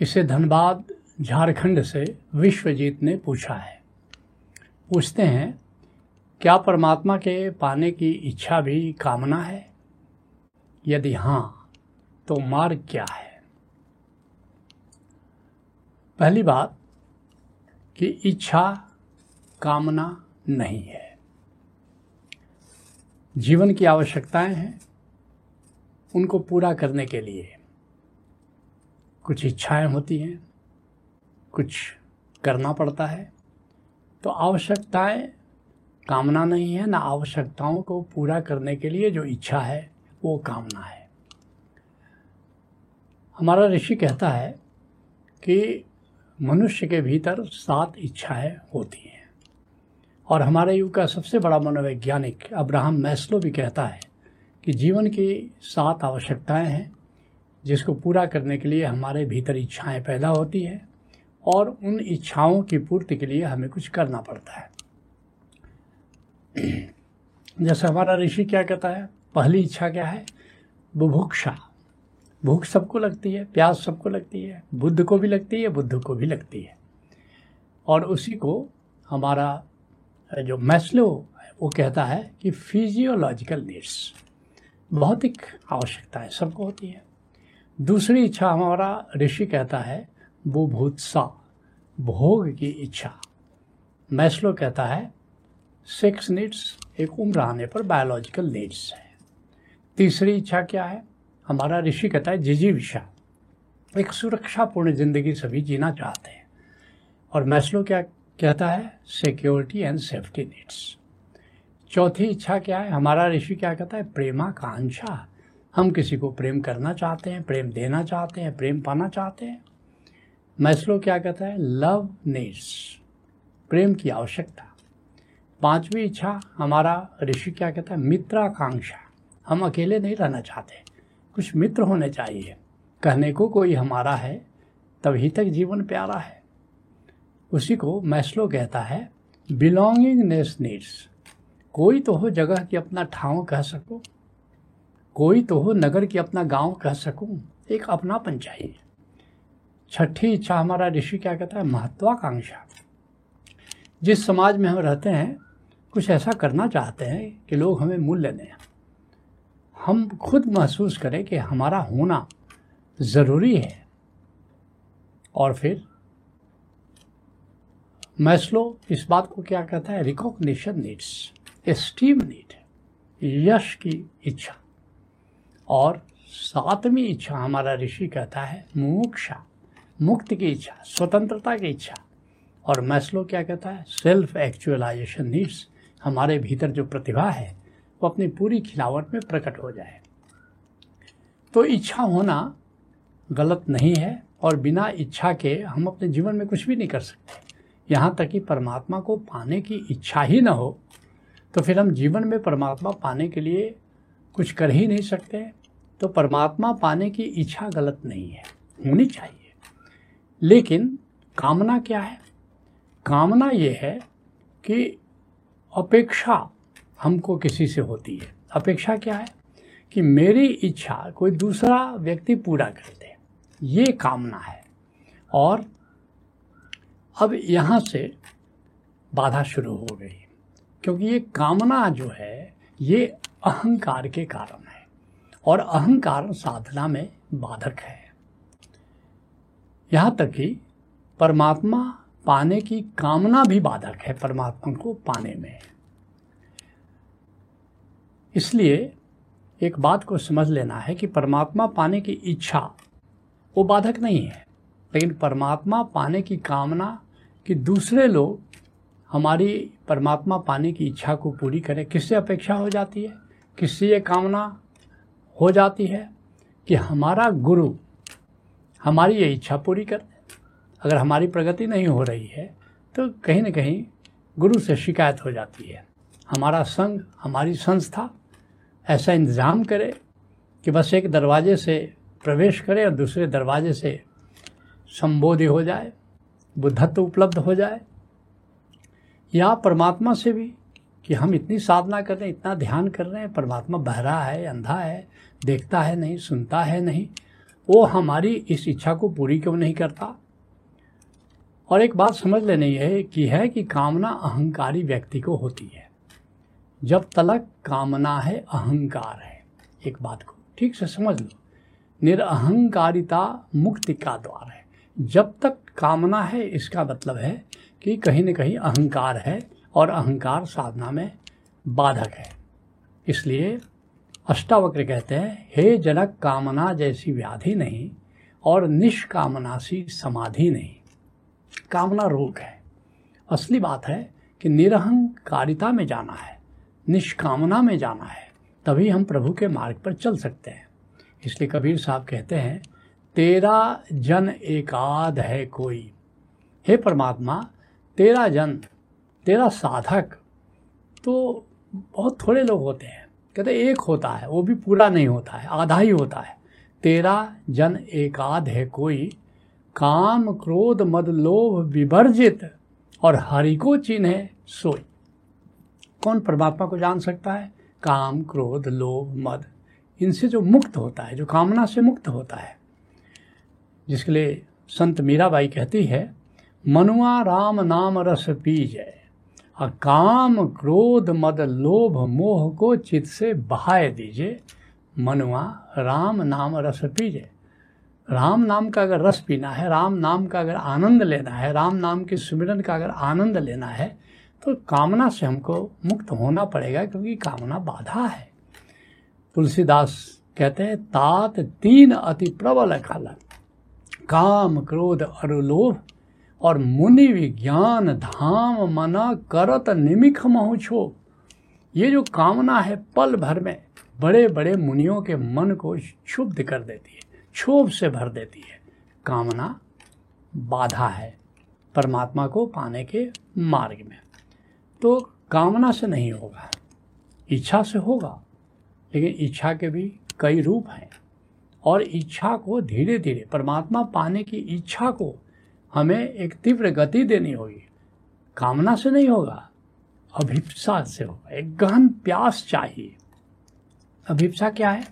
इसे धनबाद झारखंड से विश्वजीत ने पूछा है। पूछते हैं, क्या परमात्मा के पाने की इच्छा भी कामना है? यदि हाँ तो मार्ग क्या है? पहली बात, कि इच्छा कामना नहीं है। जीवन की आवश्यकताएँ हैं उनको पूरा करने के लिए। कुछ इच्छाएँ होती हैं, कुछ करना पड़ता है तो आवश्यकताएँ, कामना नहीं है, ना आवश्यकताओं को पूरा करने के लिए जो इच्छा है, वो कामना है। हमारा ऋषि कहता है कि मनुष्य के भीतर सात इच्छाएँ होती हैं। और हमारे युग का सबसे बड़ा मनोवैज्ञानिक अब्राहम मैस्लो भी कहता है कि जीवन की सात आवश्यकताएँ हैं। जिसको पूरा करने के लिए हमारे भीतर इच्छाएँ पैदा होती हैं और उन इच्छाओं की पूर्ति के लिए हमें कुछ करना पड़ता है। जैसे हमारा ऋषि क्या कहता है? पहली इच्छा क्या है? बुभुक्षा। भूख सबको लगती है, प्यास सबको लगती है, बुद्ध को भी लगती है, बुद्ध को भी लगती है। और उसी को हमारा जो मैस्लो है, वो कहता है कि फिजियोलॉजिकल नीड्स भौतिक आवश्यकताएँ सबको होती है। दूसरी इच्छा हमारा ऋषि कहता है, वो भूतसा, भोग की इच्छा। मैस्लो कहता है, सेक्स नीड्स, एक उम्र आने पर बायोलॉजिकल नीड्स है। तीसरी इच्छा क्या है? हमारा ऋषि कहता है जिजीविषा एक सुरक्षापूर्ण ज़िंदगी सभी जीना चाहते हैं। और मैस्लो क्या कहता है, सिक्योरिटी एंड सेफ्टी नीड्स। चौथी इच्छा क्या है? हमारा ऋषि क्या कहता है, प्रेमाकांक्षा हम किसी को प्रेम करना चाहते हैं, प्रेम देना चाहते हैं, प्रेम पाना चाहते हैं। मैस्लो क्या कहता है? लव नीड्स प्रेम की आवश्यकता। पांचवी इच्छा, हमारा ऋषि क्या कहता है? मित्राकांक्षा। हम अकेले नहीं रहना चाहते। कुछ मित्र होने चाहिए। कहने को कोई हमारा है, तभी तक जीवन प्यारा है। उसी को मैस्लो कहता है बिलोंगिंगनेस नीड्स कोई तो हो जगह की अपना ठाव कह सको। कोई तो हो नगर की अपना गाँव कह सकूँ, एक अपनापन चाहिए। छठी इच्छा हमारा ऋषि क्या कहता है? महत्वाकांक्षा। जिस समाज में हम रहते हैं, कुछ ऐसा करना चाहते हैं कि लोग हमें मूल्य दें। हम खुद महसूस करें कि हमारा होना ज़रूरी है। और फिर, मैस्लो इस बात को क्या कहता है? रिकॉग्निशन नीड्स एस्टीम नीड यश की इच्छा। और सातवीं इच्छा हमारा ऋषि कहता है, मोक्षा, मुक्ति की इच्छा, स्वतंत्रता की इच्छा। और मैस्लो क्या कहता है सेल्फ एक्चुअलाइजेशन नीड्स हमारे भीतर जो प्रतिभा है, वो अपनी पूरी खिलावट में प्रकट हो जाए। तो इच्छा होना गलत नहीं है और बिना इच्छा के हम अपने जीवन में कुछ भी नहीं कर सकते। यहाँ तक कि परमात्मा को पाने की इच्छा ही ना हो तो फिर हम जीवन में परमात्मा पाने के लिए कुछ कर ही नहीं सकते। तो परमात्मा पाने की इच्छा गलत नहीं है, होनी चाहिए। लेकिन कामना क्या है? कामना ये है कि अपेक्षा हमको किसी से होती है। अपेक्षा क्या है? कि मेरी इच्छा कोई दूसरा व्यक्ति पूरा कर दे। ये कामना है। और अब यहाँ से बाधा शुरू हो गई, क्योंकि ये कामना जो है, ये अहंकार के कारण है। और अहंकार साधना में बाधक है। यहाँ तक कि परमात्मा पाने की कामना भी बाधक है परमात्मा को पाने में। इसलिए एक बात को समझ लेना है कि परमात्मा पाने की इच्छा वो बाधक नहीं है, लेकिन परमात्मा पाने की कामना कि दूसरे लोग हमारी परमात्मा पाने की इच्छा को पूरी करें, किससे अपेक्षा हो जाती है? किससे ये कामना हो जाती है कि हमारा गुरु हमारी ये इच्छा पूरी कर अगर हमारी प्रगति नहीं हो रही है तो कहीं ना कहीं गुरु से शिकायत हो जाती है। हमारा संघ, हमारी संस्था ऐसा इंतज़ाम करे कि बस एक दरवाजे से प्रवेश करे और दूसरे दरवाजे से संबोधि हो जाए, बुद्धत्व उपलब्ध हो जाए। या परमात्मा से भी कि हम इतनी साधना कर रहे हैं, इतना ध्यान कर रहे हैं, परमात्मा बहरा है, अंधा है देखता है नहीं, सुनता है नहीं, वो हमारी इस इच्छा को पूरी क्यों नहीं करता? और एक बात समझ लेनी है कि है कि कामना अहंकारी व्यक्ति को होती है। जब तलक कामना है, अहंकार है। एक बात को ठीक से समझ लो। निरअहंकारिता मुक्ति का द्वार है। जब तक कामना है, इसका मतलब है कि कहीं न कहीं अहंकार है और अहंकार साधना में बाधक है। इसलिए अष्टावक्र कहते हैं, हे जनक कामना जैसी व्याधि नहीं और निष्कामना सी समाधि नहीं। कामना रोग है। असली बात है कि निरहंकारिता में जाना है, निष्कामना में जाना है, तभी हम प्रभु के मार्ग पर चल सकते हैं। इसलिए कबीर साहब कहते हैं, तेरा जन एकाद है कोई। हे परमात्मा, तेरा जन, तेरा साधक तो बहुत थोड़े लोग होते हैं। कहते एक होता है, वो भी पूरा नहीं होता है, आधा ही होता है। तेरा जन एकाद है कोई, काम क्रोध मद लोभ विवर्जित और हरि को चिन्ह सोई। कौन परमात्मा को जान सकता है? काम क्रोध लोभ मद। इनसे जो मुक्त होता है, जो कामना से मुक्त होता है, जिसके लिए संत मीराबाई कहती है, मनुआ राम नाम रस पीजय। काम, क्रोध, मद, लोभ, मोह को चित से बहाय दीजिए। मनुआ राम नाम रस पीजे राम नाम का अगर रस पीना है, राम नाम का अगर आनंद लेना है, राम नाम के सुमिरन का अगर आनंद लेना है तो कामना से हमको मुक्त होना पड़ेगा, क्योंकि कामना बाधा है। तुलसीदास कहते हैं, तात तीन अति प्रबल खाला काम, क्रोध और लोभ और मुनि विज्ञान धाम मना करत निमिख महु महुछो ये जो कामना है पल भर में बड़े बड़े मुनियों के मन को क्षुब्ध कर देती है, क्षोभ से भर देती है। कामना बाधा है परमात्मा को पाने के मार्ग में। तो कामना से नहीं होगा, इच्छा से होगा, लेकिन इच्छा के भी कई रूप हैं। और इच्छा को धीरे धीरे परमात्मा पाने की इच्छा को हमें एक तीव्र गति देनी होगी। कामना से नहीं होगा, अभिप्सा से होगा। एक गहन प्यास चाहिए। अभिप्सा क्या है?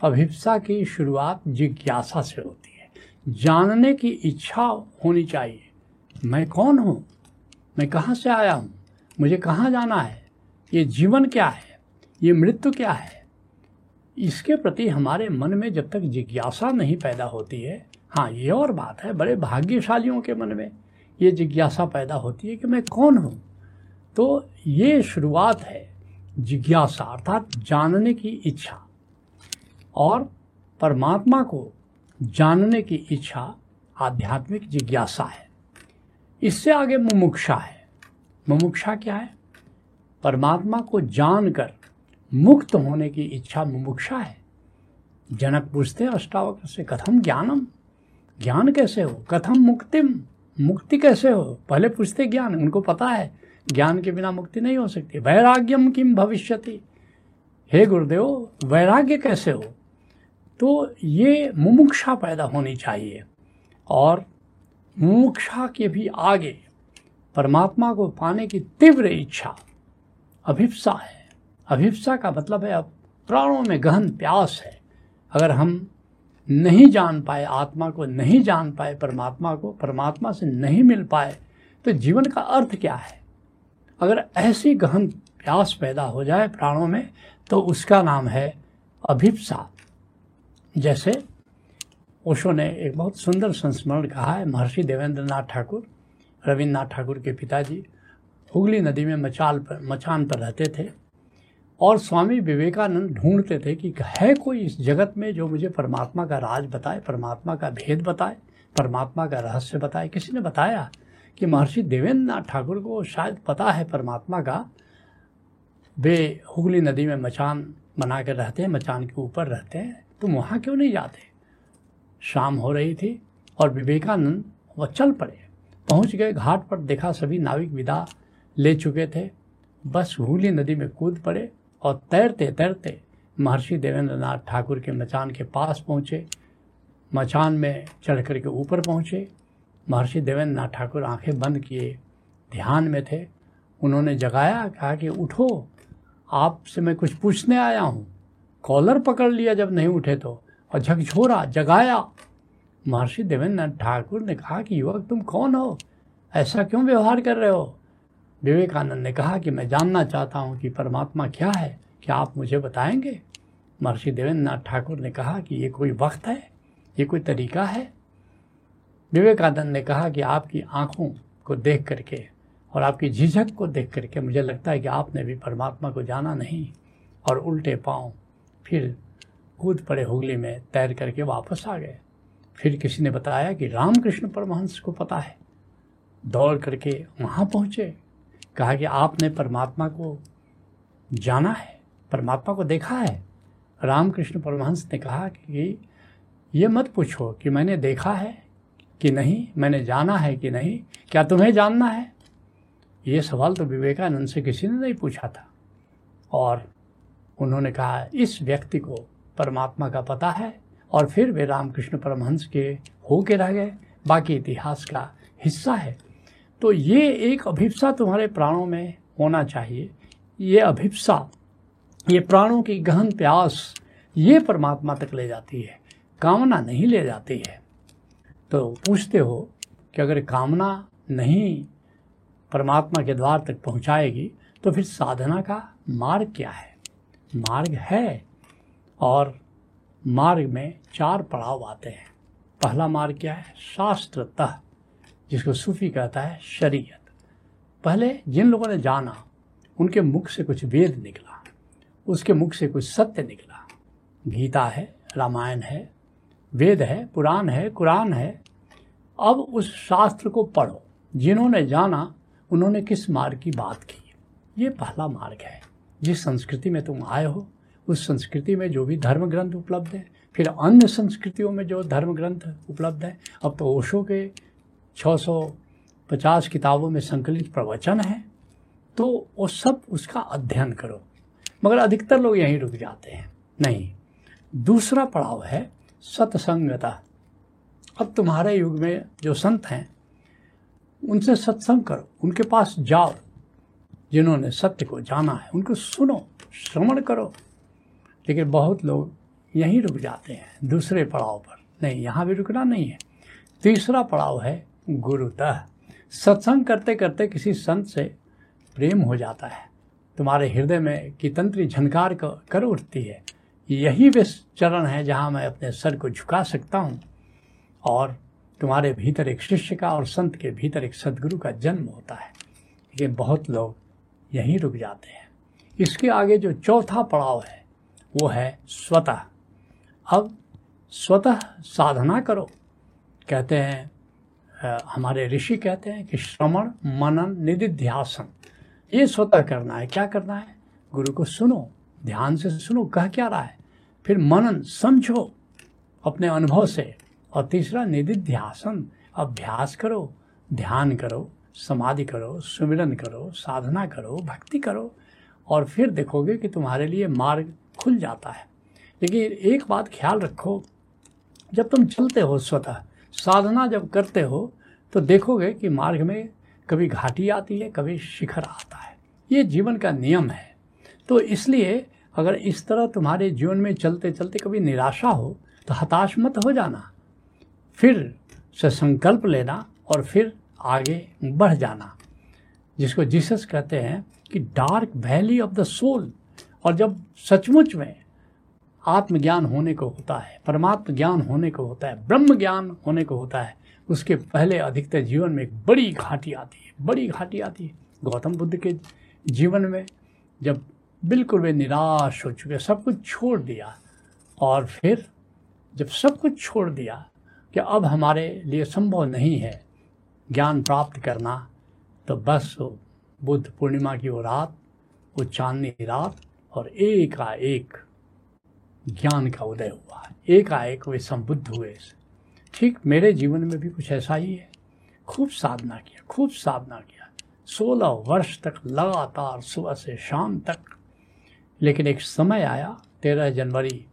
अभिप्सा की शुरुआत जिज्ञासा से होती है। जानने की इच्छा होनी चाहिए। मैं कौन हूँ? मैं कहाँ से आया हूँ? मुझे कहाँ जाना है? ये जीवन क्या है? ये मृत्यु क्या है? इसके प्रति हमारे मन में जब तक जिज्ञासा नहीं पैदा होती है हाँ ये और बात है, बड़े भाग्यशालियों के मन में ये जिज्ञासा पैदा होती है कि मैं कौन हूँ? तो ये शुरुआत है जिज्ञासा, अर्थात जानने की इच्छा। और परमात्मा को जानने की इच्छा आध्यात्मिक जिज्ञासा है। इससे आगे मुमुक्षा है। मुमुक्षा क्या है? परमात्मा को जानकर मुक्त होने की इच्छा मुमुक्षा है। जनक पूछते हैं अष्टावक्र से, कथम ज्ञानम? ज्ञान कैसे हो? कथम मुक्तिम। मुक्ति कैसे हो? पहले पूछते ज्ञान, उनको पता है। ज्ञान के बिना मुक्ति नहीं हो सकती। वैराग्यम किम भविष्यति? हे गुरुदेव, वैराग्य कैसे हो? तो ये मुमुक्षा पैदा होनी चाहिए। और मुमुक्षा के भी आगे परमात्मा को पाने की तीव्र इच्छा, अभिप्सा है। अभिप्सा का मतलब है अब प्राणों में गहन प्यास है। अगर हम नहीं जान पाए, आत्मा को नहीं जान पाए, परमात्मा को, परमात्मा से नहीं मिल पाए तो जीवन का अर्थ क्या है? अगर ऐसी गहन प्यास पैदा हो जाए प्राणों में तो उसका नाम है अभिप्सा। जैसे ओशो ने एक बहुत सुंदर संस्मरण कहा है, महर्षि देवेंद्र नाथ ठाकुर, रविन्द्रनाथ ठाकुर के पिताजी, हुगली नदी में मचाल पर, मचान पर रहते थे। और स्वामी विवेकानंद ढूंढते थे कि है कोई इस जगत में जो मुझे परमात्मा का राज बताए, परमात्मा का भेद बताए, परमात्मा का रहस्य बताए। किसी ने बताया कि महर्षि देवेंद्र नाथ ठाकुर को शायद पता है परमात्मा का, वे हुगली नदी में मचान बना कर रहते हैं, मचान के ऊपर रहते हैं तुम वहाँ क्यों नहीं जाते? शाम हो रही थी और विवेकानंद वह चल पड़े। पहुँच गए, घाट पर देखा सभी नाविक विदा ले चुके थे। बस हुगली नदी में कूद पड़े। और तैरते तैरते महर्षि देवेंद्र नाथ ठाकुर के मचान के पास पहुँचे। मचान में चढ़ कर के ऊपर पहुँचे। महर्षि देवेंद्र नाथ ठाकुर आँखें बंद किए, ध्यान में थे। उन्होंने जगाया, कहा कि उठो, आपसे मैं कुछ पूछने आया हूँ। कॉलर पकड़ लिया जब नहीं उठे तो और झकझोरा, जगाया। महर्षि देवेंद्र ठाकुर ने कहा कि युवक तुम कौन हो? ऐसा क्यों व्यवहार कर रहे हो? विवेकानंद ने कहा कि मैं जानना चाहता हूँ कि परमात्मा क्या है। क्या आप मुझे बताएँगे? महर्षि देवेंद्र नाथ ठाकुर ने कहा कि ये कोई वक्त है, ये कोई तरीका है। विवेकानंद ने कहा कि आपकी आँखों को देख करके और आपकी झिझक को देख करके मुझे लगता है कि आपने भी परमात्मा को जाना नहीं और उल्टे पाँव फिर कूद पड़े हुगली में तैर करके वापस आ गए। फिर किसी ने बताया कि रामकृष्ण परमहंस को पता है। दौड़ करके वहाँ पहुँचे। कहा कि आपने परमात्मा को जाना है, परमात्मा को देखा है। रामकृष्ण परमहंस ने कहा कि ये मत पूछो कि मैंने देखा है कि नहीं, मैंने जाना है कि नहीं, क्या तुम्हें जानना है? ये सवाल तो विवेकानंद से किसी ने नहीं पूछा था। और उन्होंने कहा, इस व्यक्ति को परमात्मा का पता है, और फिर वे रामकृष्ण परमहंस के हो के रह गए। बाकी इतिहास का हिस्सा है। तो ये एक अभिप्सा तुम्हारे प्राणों में होना चाहिए। ये अभिप्सा, ये प्राणों की गहन प्यास, ये परमात्मा तक ले जाती है, कामना नहीं ले जाती है। तो पूछते हो कि अगर कामना नहीं परमात्मा के द्वार तक पहुंचाएगी तो फिर साधना का मार्ग क्या है? मार्ग है और मार्ग में चार पड़ाव आते हैं। पहला मार्ग क्या है? शास्त्रतः। जिसको सूफी कहता है शरीयत। पहले जिन लोगों ने जाना, उनके मुख से कुछ वेद निकला, उसके मुख से कुछ सत्य निकला। गीता है, रामायण है, वेद है, पुराण है, कुरान है। अब उस शास्त्र को पढ़ो। जिन्होंने जाना, उन्होंने किस मार्ग की बात की? ये पहला मार्ग है। जिस संस्कृति में तुम आए हो, उस संस्कृति में जो भी धर्म ग्रंथ उपलब्ध है, फिर अन्य संस्कृतियों में जो धर्म ग्रंथ उपलब्ध है, अब तो ओशो के 650 किताबों में संकलित प्रवचन है तो वो सब उसका अध्ययन करो। मगर अधिकतर लोग यहीं रुक जाते हैं। नहीं, दूसरा पड़ाव है सत्संगता। अब तुम्हारे युग में जो संत हैं, उनसे सत्संग करो, उनके पास जाओ, जिन्होंने सत्य को जाना है, उनको सुनो, श्रवण करो। लेकिन बहुत लोग यहीं रुक जाते हैं, दूसरे पड़ाव पर। नहीं, यहाँ भी रुकना नहीं है। तीसरा पड़ाव है गुरुतः सत्संग करते करते किसी संत से प्रेम हो जाता है। तुम्हारे हृदय में की तंत्री झनकार कर उठती है। यही वे चरण है जहाँ मैं अपने सर को झुका सकता हूँ। और तुम्हारे भीतर एक शिष्य का और संत के भीतर एक सदगुरु का जन्म होता है। लेकिन बहुत लोग यहीं रुक जाते हैं। इसके आगे जो चौथा पड़ाव है, वो है स्वतः। अब स्वतः साधना करो। कहते हैं हमारे ऋषि कहते हैं कि श्रवण, मनन, निधिध्यासन, ये स्वतः करना है। क्या करना है? गुरु को सुनो, ध्यान से सुनो, कह क्या रहा है? फिर मनन, समझो अपने अनुभव से। और तीसरा, निधिध्यासन, अभ्यास करो, ध्यान करो, समाधि करो, सुमिरन करो, साधना करो, भक्ति करो। और फिर देखोगे कि तुम्हारे लिए मार्ग खुल जाता है। लेकिन एक बात ख्याल रखो, जब तुम चलते हो स्वतः साधना जब करते हो तो देखोगे कि मार्ग में कभी घाटी आती है, कभी शिखर आता है। ये जीवन का नियम है। तो इसलिए अगर इस तरह तुम्हारे जीवन में चलते चलते कभी निराशा हो तो हताश मत हो जाना। फिर से संकल्प लेना और फिर आगे बढ़ जाना। जिसको जीसस कहते हैं कि dark valley of the soul और जब सचमुच में आत्मज्ञान होने को होता है, परमात्म ज्ञान होने को होता है, ब्रह्म ज्ञान होने को होता है, उसके पहले अधिकतर जीवन में एक बड़ी घाटी आती है, बड़ी घाटी आती है। गौतम बुद्ध के जीवन में जब बिल्कुल वे निराश हो चुके, सब कुछ छोड़ दिया और फिर जब सब कुछ छोड़ दिया कि अब हमारे लिए संभव नहीं है ज्ञान प्राप्त करना तो बस बुद्ध पूर्णिमा की वो रात, वो चांदनी रात और एक आ एक ज्ञान का उदय हुआ। एक आएक वे संबुद्ध हुए। ठीक मेरे जीवन में भी कुछ ऐसा ही है। खूब साधना किया, खूब साधना किया। सोलह वर्ष तक लगातार सुबह से शाम तक। लेकिन एक समय आया, तेरह जनवरी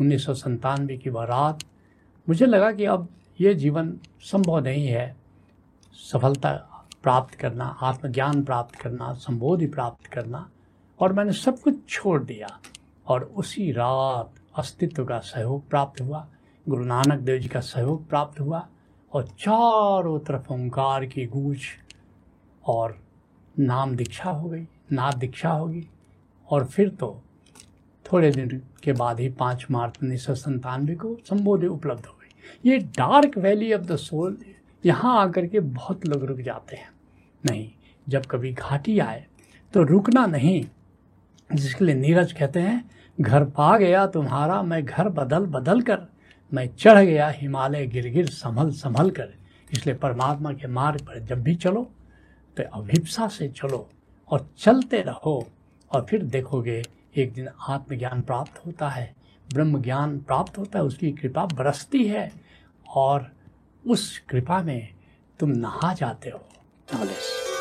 उन्नीस सौ संतानवे की वह रात। मुझे लगा कि अब ये जीवन संभव नहीं है। सफलता प्राप्त करना, आत्मज्ञान प्राप्त करना, संबोधि प्राप्त करना। और मैंने सब कुछ छोड़ दिया। और उसी रात अस्तित्व का सहयोग प्राप्त हुआ। गुरु नानक देव जी का सहयोग प्राप्त हुआ और चारों तरफ़ ओंकार की गूंज और नाम दीक्षा हो गई, नाद दीक्षा होगी। और फिर तो थोड़े दिन के बाद ही पाँच मार्च उन्नीस सौ संतानवे को संबोधि उपलब्ध हो गई। ये dark valley of the soul यहाँ आकर के बहुत लोग रुक जाते हैं। नहीं, जब कभी घाटी आए तो रुकना नहीं जिसके लिए नीरज कहते हैं, घर पा गया तुम्हारा, मैं घर बदल बदल कर, मैं चढ़ गया, हिमालय गिर गिर संभल संभल कर। इसलिए परमात्मा के मार्ग पर जब भी चलो तो अभिप्सा से चलो और चलते रहो और फिर देखोगे, एक दिन आत्मज्ञान प्राप्त होता है। ब्रह्म ज्ञान प्राप्त होता है, उसकी कृपा बरसती है और उस कृपा में तुम नहा जाते हो। नॉलेज